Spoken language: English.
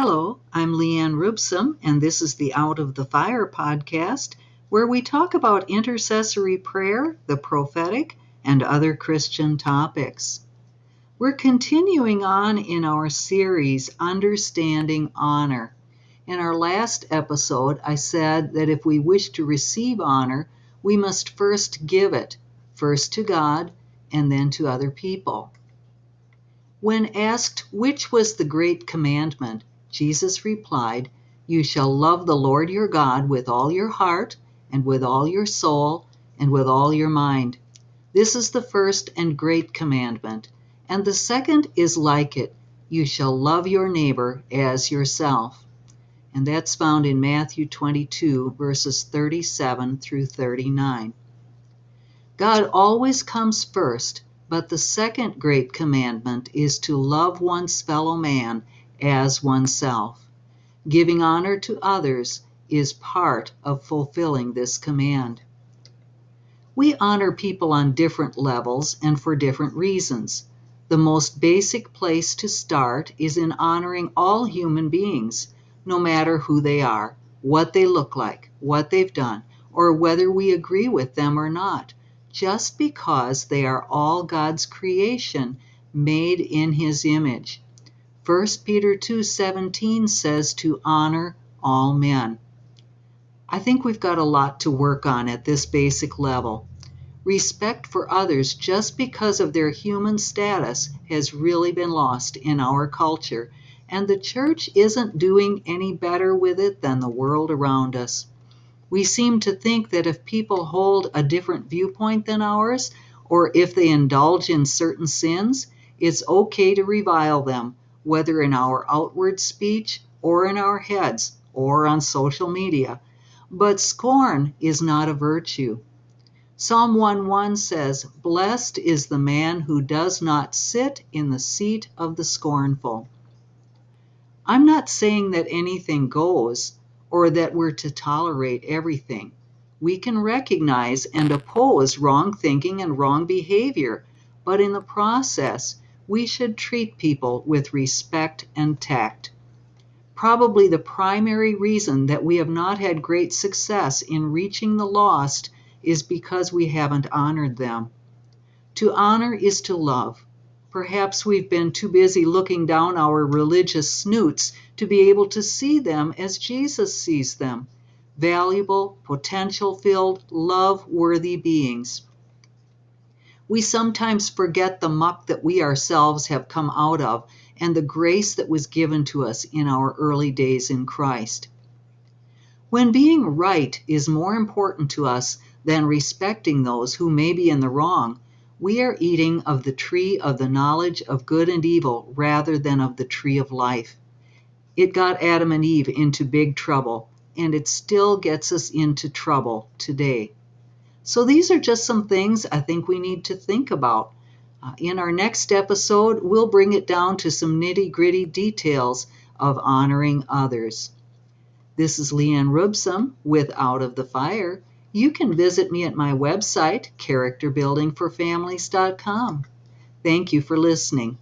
I'm Leanne Rubsum, and this is the Out of the Fire podcast, where we talk about intercessory prayer, the prophetic, and other Christian topics. We're continuing on in our series, Understanding Honor. In our last episode, I said that if we wish to receive honor, we must first give it, first to God and then to other people. When asked which was the great commandment, Jesus replied, You shall love the Lord your God with all your heart, and with all your soul, and with all your mind. This is the first and great commandment. And the second is like it You shall love your neighbor as yourself. And that's found in Matthew 22, verses 37 through 39. God always comes first, but the second great commandment is to love one's fellow man as oneself. Giving honor to others is part of fulfilling this command. We honor people on different levels and for different reasons. The most basic place to start is in honoring all human beings, no matter who they are, what they look like, what they've done, or whether we agree with them or not, just because they are all God's creation made in His image. 1 Peter 2:17 says to honor all men. I think we've got a lot to work on at this basic level. Respect for others just because of their human status has really been lost in our culture, and the church isn't doing any better with it than the world around us. We seem to think that if people hold a different viewpoint than ours, or if they indulge in certain sins, it's okay to revile them whether in our outward speech or in our heads or on social media. But scorn is not a virtue. Psalm 1:1 says, Blessed is the man who does not sit in the seat of the scornful. I'm not saying that anything goes or that we're to tolerate everything. We can recognize and oppose wrong thinking and wrong behavior, but in the process, we should treat people with respect and tact. Probably the primary reason that we have not had great success in reaching the lost is because we haven't honored them. To honor is to love. Perhaps we've been too busy looking down our religious snoots to be able to see them as Jesus sees them valuable, potential filled, love worthy beings we sometimes forget the muck that we ourselves have come out of and the grace that was given to us in our early days in Christ. When being right is more important to us than respecting those who may be in the wrong, we are eating of the tree of the knowledge of good and evil rather than of the tree of life. It got Adam and Eve into big trouble, and it still gets us into trouble today. So these are just some things I think we need to think about. Uh, in our next episode, we'll bring it down to some nitty gritty details of honoring others. This is Leanne Rubsum with Out of the Fire. You can visit me at my website, characterbuildingforfamilies.com. Thank you for listening.